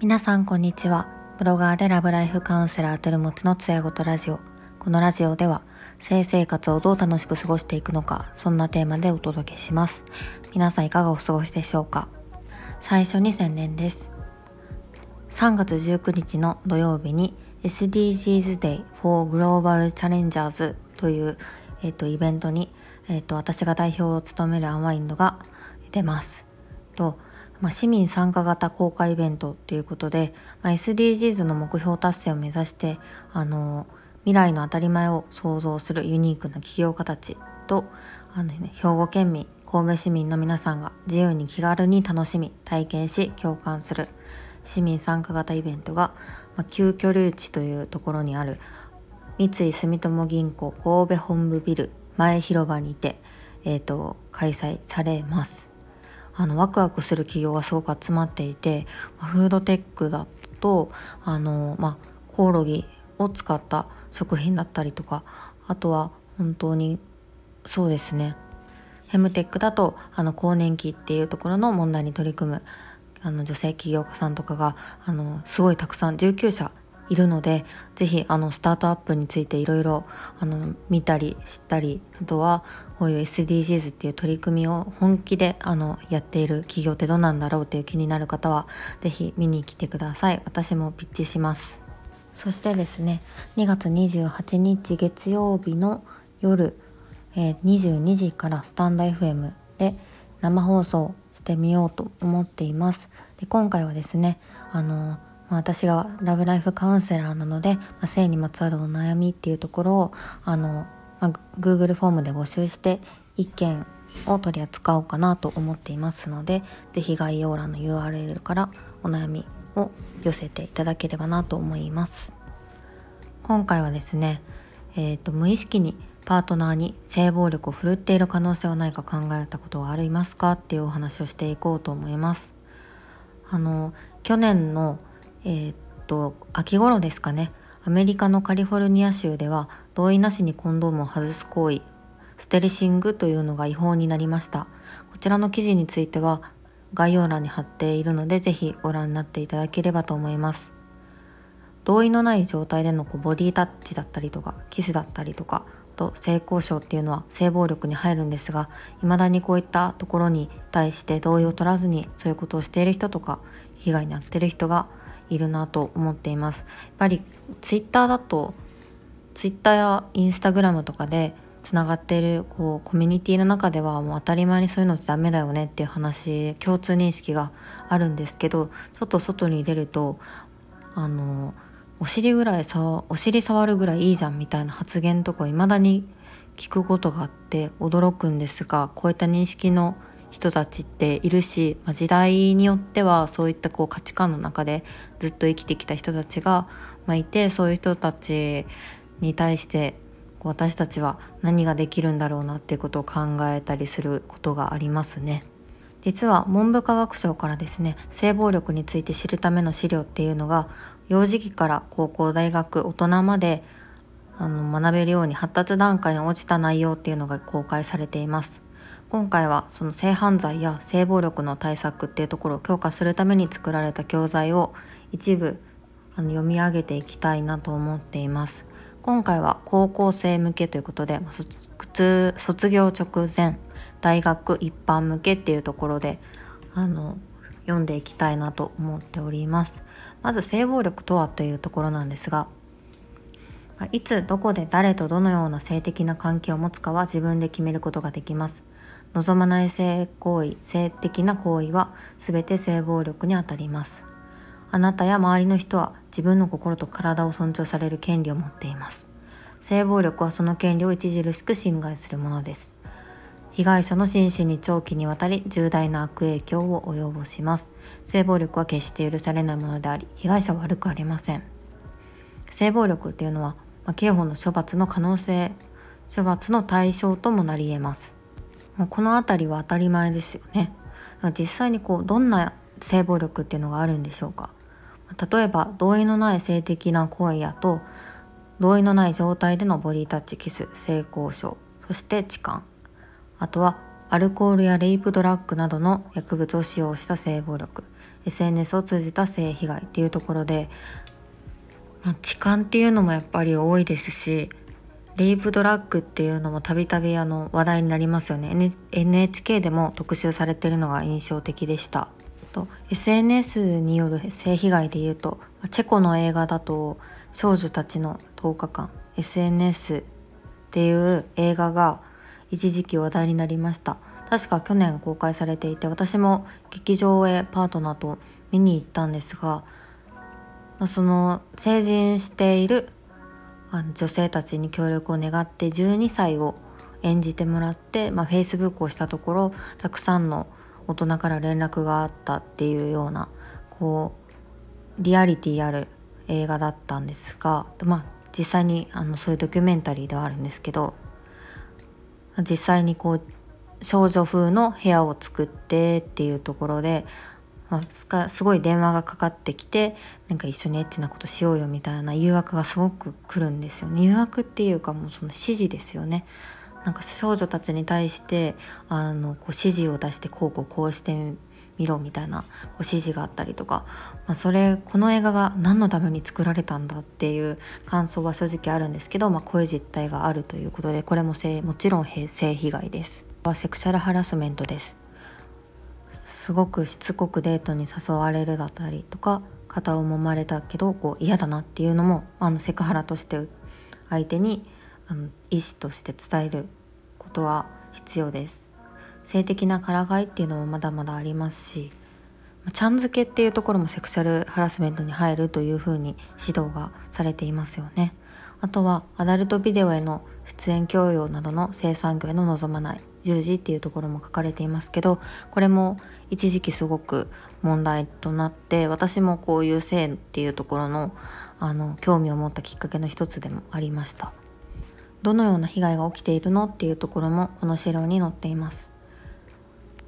皆さんこんにちは。ブロガーでラブライフカウンセラーテルモツのつやごとラジオ。このラジオでは性生活をどう楽しく過ごしていくのかそんなテーマでお届けします。皆さんいかがお過ごしでしょうか。最初に宣伝です。3月19日の土曜日に SDGs Day for Global Challengers という、えーと、イベントに、えーと、私が代表を務めるアンワインドが出ます。とまあ、市民参加型公開イベントということで、まあ、SDGs の目標達成を目指してあの未来の当たり前を創造するユニークな起業家たちとあの、ね、兵庫県民神戸市民の皆さんが自由に気軽に楽しみ体験し共感する市民参加型イベントが、まあ、旧居留地というところにある三井住友銀行神戸本部ビル前広場にて、えーと、開催されます。あのワクワクする企業がすごく集まっていてフードテックだとあの、ま、コオロギを使った食品だったりとかあとは本当にそうですねフェムテックだとあの更年期っていうところの問題に取り組むあの女性起業家さんとかがあのすごいたくさん19社いるので是非あのスタートアップについていろいろ見たり知ったりあとはこういう SDGs っていう取り組みを本気であのやっている企業ってどうなんだろうっていう気になる方は是非見に来てください私もピッチしますそしてですね2月28日月曜日の夜、えー、22時からスタンド FM で生放送してみようと思っています。で今回はですねあのまあ私がラブライフカウンセラーなので、まあ、性にまつわるお悩みっていうところをあの、まあ、Google フォームで募集して意見を取り扱おうかなと思っていますので是非概要欄の URL からお悩みを寄せていただければなと思います今回はですね、えーと無意識にパートナーに性暴力を振るっている可能性はないか考えたことがありますかっていうお話をしていこうと思います。あの去年のえー、っと秋頃ですかね。アメリカのカリフォルニア州では同意なしにコンドームを外す行為ステレシングというのが違法になりました。こちらの記事については概要欄に貼っているのでぜひご覧になっていただければと思います。同意のない状態でのこうボディタッチだったりとかキスだったりとかと性交渉っていうのは性暴力に入るんですが未だにこういったところに対して同意を取らずにそういうことをしている人とか被害に遭ってる人がいるなと思っています。やっぱりツイッターだとツイッターやインスタグラムとかでつながっているこうコミュニティの中ではもう当たり前にそういうのってダメだよねっていう話共通認識があるんですけどちょっと外に出るとあのお尻ぐらいさお尻触るぐらいいいじゃんみたいな発言とかいまだに聞くことがあって驚くんですがこういった認識の人たちっているし、まあ、時代によってはそういったこう価値観の中でずっと生きてきた人たちが、まあ、いてそういう人たちに対して私たちは何ができるんだろうなっていうことを考えたりすることがありますね。実は文部科学省からですね性暴力について知るための資料っていうのが幼児期から高校大学大人まであの学べるように発達段階に落ちた内容っていうのが公開されています今回はその性犯罪や性暴力の対策っていうところを強化するために作られた教材を一部あの読み上げていきたいなと思っています。今回は高校生向けということで卒業直前大学一般向けっていうところであの読んでいきたいなと思っております。まず性暴力とはというところなんですがいつどこで誰とどのような性的な関係を持つかは自分で決めることができます。望まない性行為性的な行為は全て性暴力にあたります。あなたや周りの人は自分の心と体を尊重される権利を持っています。性暴力はその権利を著しく侵害するものです。被害者の心身に長期にわたり重大な悪影響を及ぼします。性暴力は決して許されないものであり被害者は悪くありません。性暴力っていうのは、まあ、刑法の処罰の可能性処罰の対象ともなり得ます。もうこの辺りは当たり前ですよね。実際にこうどんな性暴力っていうのがあるんでしょうか。例えば同意のない性的な行為やと同意のない状態でのボディタッチキス性交渉そして痴漢。あとはアルコールやレイプドラッグなどの薬物を使用した性暴力 SNS を通じた性被害っていうところで、まあ、痴漢っていうのもやっぱり多いですしレイプドラッグっていうのもたびたび話題になりますよね。NHK でも特集されてるのが印象的でした。と SNS による性被害でいうとチェコの映画だと少女たちの10日間 SNS っていう映画が一時期話題になりました。確か去年公開されていて私も劇場へパートナーと見に行ったんですがその成人しているあの女性たちに協力を願って12歳を演じてもらって、まあ、Facebook をしたところたくさんの大人から連絡があったっていうようなこうリアリティある映画だったんですが、まあ、実際にあのそういうドキュメンタリーではあるんですけど実際にこう少女風の部屋を作ってっていうところですごい電話がかかってきてなんか一緒にエッチなことしようよみたいな誘惑がすごく来るんですよね。誘惑っていうかもうその指示ですよね。なんか少女たちに対してあのこう指示を出してこうこうこうしてみろみたいなこう指示があったりとか、まあ、それこの映画が何のために作られたんだっていう感想は正直あるんですけど、まあ、こういう実態があるということでこれももちろん性被害です。セクシャルハラスメントです。すごくしつこくデートに誘われるだったりとか肩を揉まれたけどこう嫌だなっていうのもあのセクハラとして相手にあの意思として伝えることは必要です。性的なからかいっていうのもまだまだありますしちゃんづけっていうところもセクシャルハラスメントに入るというふうに指導がされていますよね。あとはアダルトビデオへの出演強要などの生産業への望まない。十字っていうところも書かれていますけどこれも一時期すごく問題となって私もこういう性っていうところのあの興味を持ったきっかけの一つでもありました。どのような被害が起きているのっていうところもこの資料に載っています。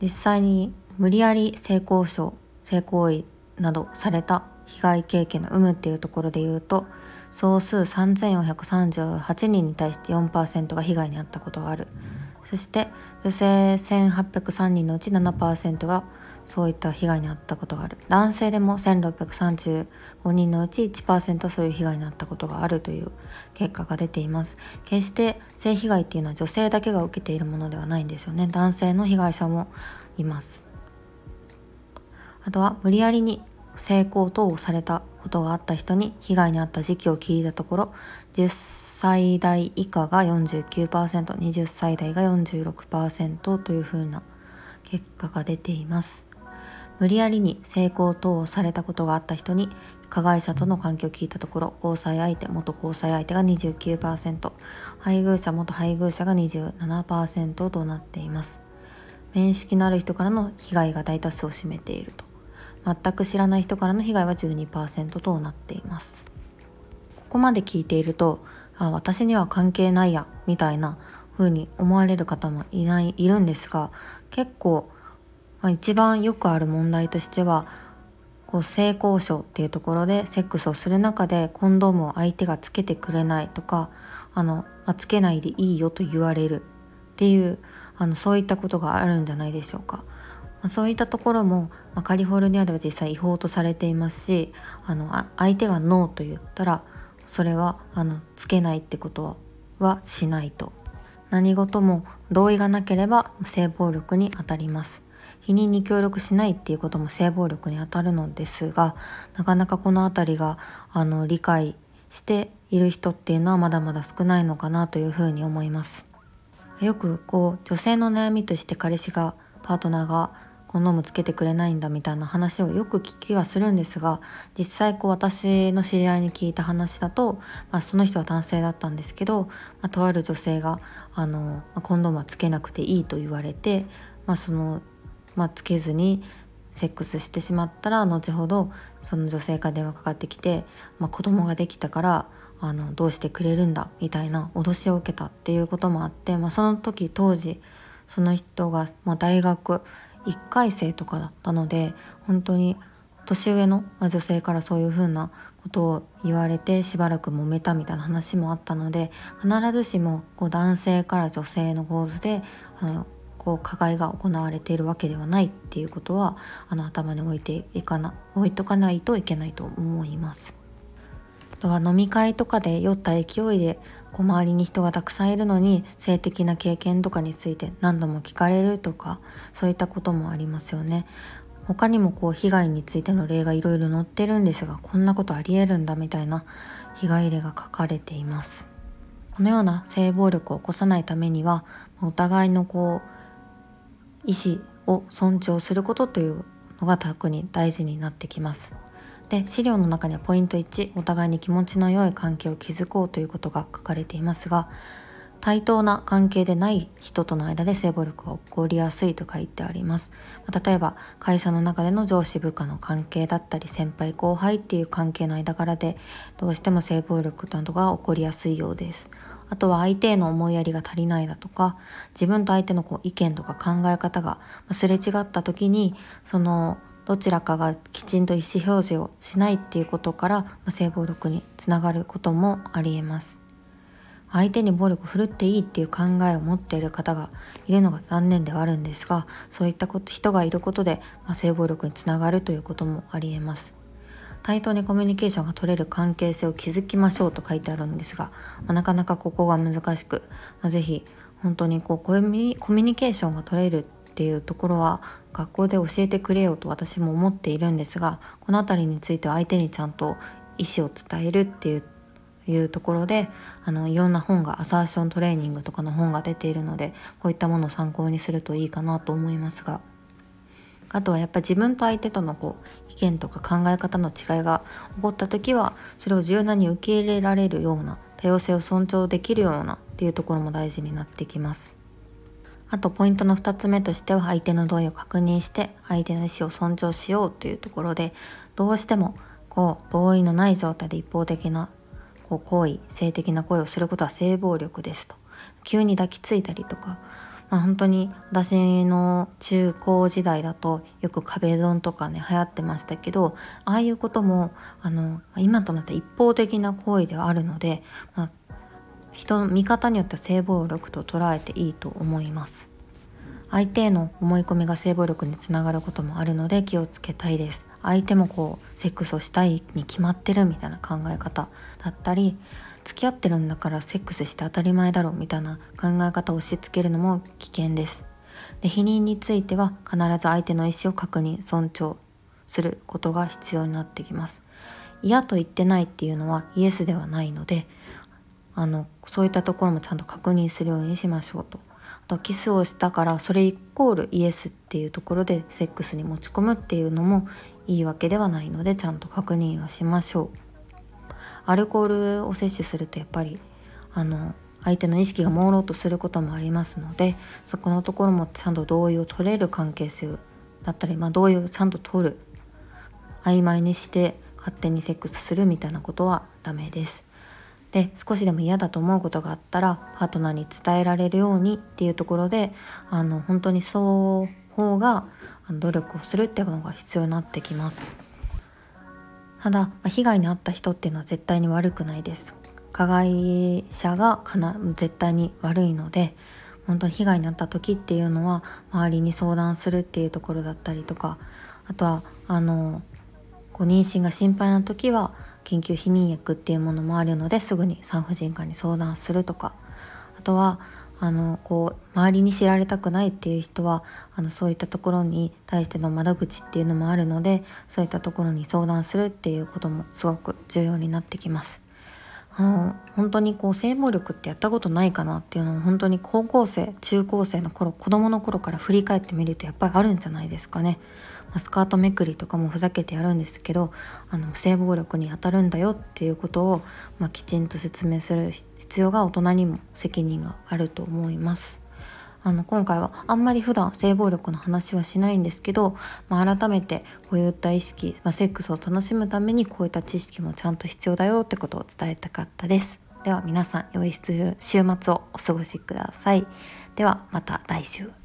実際に無理やり性交渉性行為などされた被害経験の有無っていうところで言うと総数3438人に対して4%が被害に遭ったことがある。そして女性1803人のうち7%がそういった被害に遭ったことがある。男性でも1635人のうち1%そういう被害に遭ったことがあるという結果が出ています。決して性被害っていうのは女性だけが受けているものではないんですよね。男性の被害者もいます。あとは無理やりに性交等をされたことがあった人に被害に遭った時期を聞いたところ10歳代以下が 49%20 歳代が46%というふうな結果が出ています。無理やりに性交等をされたことがあった人に加害者との関係を聞いたところ交際相手元交際相手が29%配偶者元配偶者が27%となっています。面識のある人からの被害が大多数を占めていると。全く知らない人からの被害は12%となっていますここまで聞いているとあ私には関係ないやみたいな風に思われる方もいないいるんですが結構、まあ、一番よくある問題としてはこう性交渉っていうところでセックスをする中でコンドームを相手がつけてくれないとかあの、まあ、つけないでいいよと言われるっていうあのそういったことがあるんじゃないでしょうか。ま、そういったところも、ま、カリフォルニアでは実際違法とされていますしあの相手がノーと言ったらそれはあのつけないってことはしないと。何事も同意がなければ性暴力にあたります。否認に協力しないっていうことも性暴力にあたるのですがなかなかこの辺りがあの理解している人っていうのはまだまだ少ないのかなというふうに思います。よくこう女性の悩みとして彼氏がパートナーがコンドームつけてくれないんだみたいな話をよく聞きはするんですが実際こう私の知り合いに聞いた話だと、まあ、その人は男性だったんですけど、まあ、とある女性があのコンドームはつけなくていいと言われて、まあ、その、まあ、つけずにセックスしてしまったら後ほどその女性から電話かかってきて、まあ、子供ができたからあのどうしてくれるんだみたいな脅しを受けたっていうこともあって、まあ、その時当時その人が、まあ、大学1回生とかだったので本当に年上の女性からそういうふうなことを言われてしばらく揉めたみたいな話もあったので必ずしもこう男性から女性の構図であのこう加害が行われているわけではないっていうことはあの頭に置いていかな置いとかないといけないと思います。あとは飲み会とかで酔った勢いでこう周りに人がたくさんいるのに性的な経験とかについて何度も聞かれるとかそういったこともありますよね。他にもこう被害についての例がいろいろ載ってるんですがこんなことありえるんだみたいな被害例が書かれています。このような性暴力を起こさないためにはお互いのこう意思を尊重することというのが特に大事になってきます。で資料の中にはポイント1お互いに気持ちの良い関係を築こうということが書かれていますが対等な関係でない人との間で性暴力が起こりやすいと書いてあります。例えば会社の中での上司部下の関係だったり先輩後輩っていう関係の間柄でどうしても性暴力などが起こりやすいようです。あとは相手への思いやりが足りないだとか自分と相手のこう意見とか考え方がすれ違った時にそのどちらかがきちんと意思表示をしないっていうことから性暴力につながることもありえます。相手に暴力を振るっていいっていう考えを持っている方がいるのが残念ではあるんですがそういったこと人がいることで、まあ、性暴力につながるということもありえます。対等にコミュニケーションが取れる関係性を築きましょうと書いてあるんですが、まあ、なかなかここが難しく、まあ、ぜひ本当にこうコミュニケーションが取れるっていうところは学校で教えてくれよと私も思っているんですがこの辺りについては相手にちゃんと意思を伝えるっていういうところであのいろんな本がアサーショントレーニングとかの本が出ているのでこういったものを参考にするといいかなと思いますがあとはやっぱ自分と相手とのこう意見とか考え方の違いが起こった時はそれを柔軟に受け入れられるような多様性を尊重できるようなっていうところも大事になってきます。あとポイントの2つ目としては相手の同意を確認して相手の意思を尊重しようというところでどうしてもこう同意のない状態で一方的なこう行為性的な行為をすることは性暴力ですと。急に抱きついたりとか、まあ、本当に私の中高時代だとよく壁ドンとかね流行ってましたけどああいうこともあの今となって一方的な行為ではあるので、まあ、人の見方によっては性暴力と捉えていいと思います。相手への思い込みが性暴力につながることもあるので気をつけたいです。相手もこうセックスをしたいに決まってるみたいな考え方だったり付き合ってるんだからセックスして当たり前だろうみたいな考え方を押し付けるのも危険です。で否認については必ず相手の意思を確認尊重することが必要になってきます。嫌と言ってないっていうのはイエスではないのであのそういったところもちゃんと確認するようにしましょうと。あとキスをしたからそれイコールイエスっていうところでセックスに持ち込むっていうのもいいわけではないのでちゃんと確認をしましょう。アルコールを摂取するとやっぱりあの相手の意識が朦朧とすることもありますのでそこのところもちゃんと同意を取れる関係性だったり、まあ、同意をちゃんと取る曖昧にして勝手にセックスするみたいなことはダメです。で少しでも嫌だと思うことがあったらパートナーに伝えられるようにっていうところであの本当に双方が努力をするっていうのが必要になってきます。ただ被害に遭った人っていうのは絶対に悪くないです。加害者がかな絶対に悪いので本当に被害に遭った時っていうのは周りに相談するっていうところだったりとかあとはあのこう妊娠が心配な時は緊急避妊薬っていうものもあるのですぐに産婦人科に相談するとかあとはあのこう周りに知られたくないっていう人はあのそういったところに対しての窓口っていうのもあるのでそういったところに相談するっていうこともすごく重要になってきます。あの本当にこう性暴力ってやったことないかなっていうのを本当に高校生中高生の頃子供の頃から振り返ってみるとやっぱりあるんじゃないですかね。スカートめくりとかもふざけてやるんですけどあの性暴力に当たるんだよっていうことを、まあ、きちんと説明する必要が大人にも責任があると思います。あの今回はあんまり普段性暴力の話はしないんですけど、まあ、改めてこういった意識、まあ、セックスを楽しむためにこういった知識もちゃんと必要だよってことを伝えたかったです。では皆さん良い週末をお過ごしください。ではまた来週。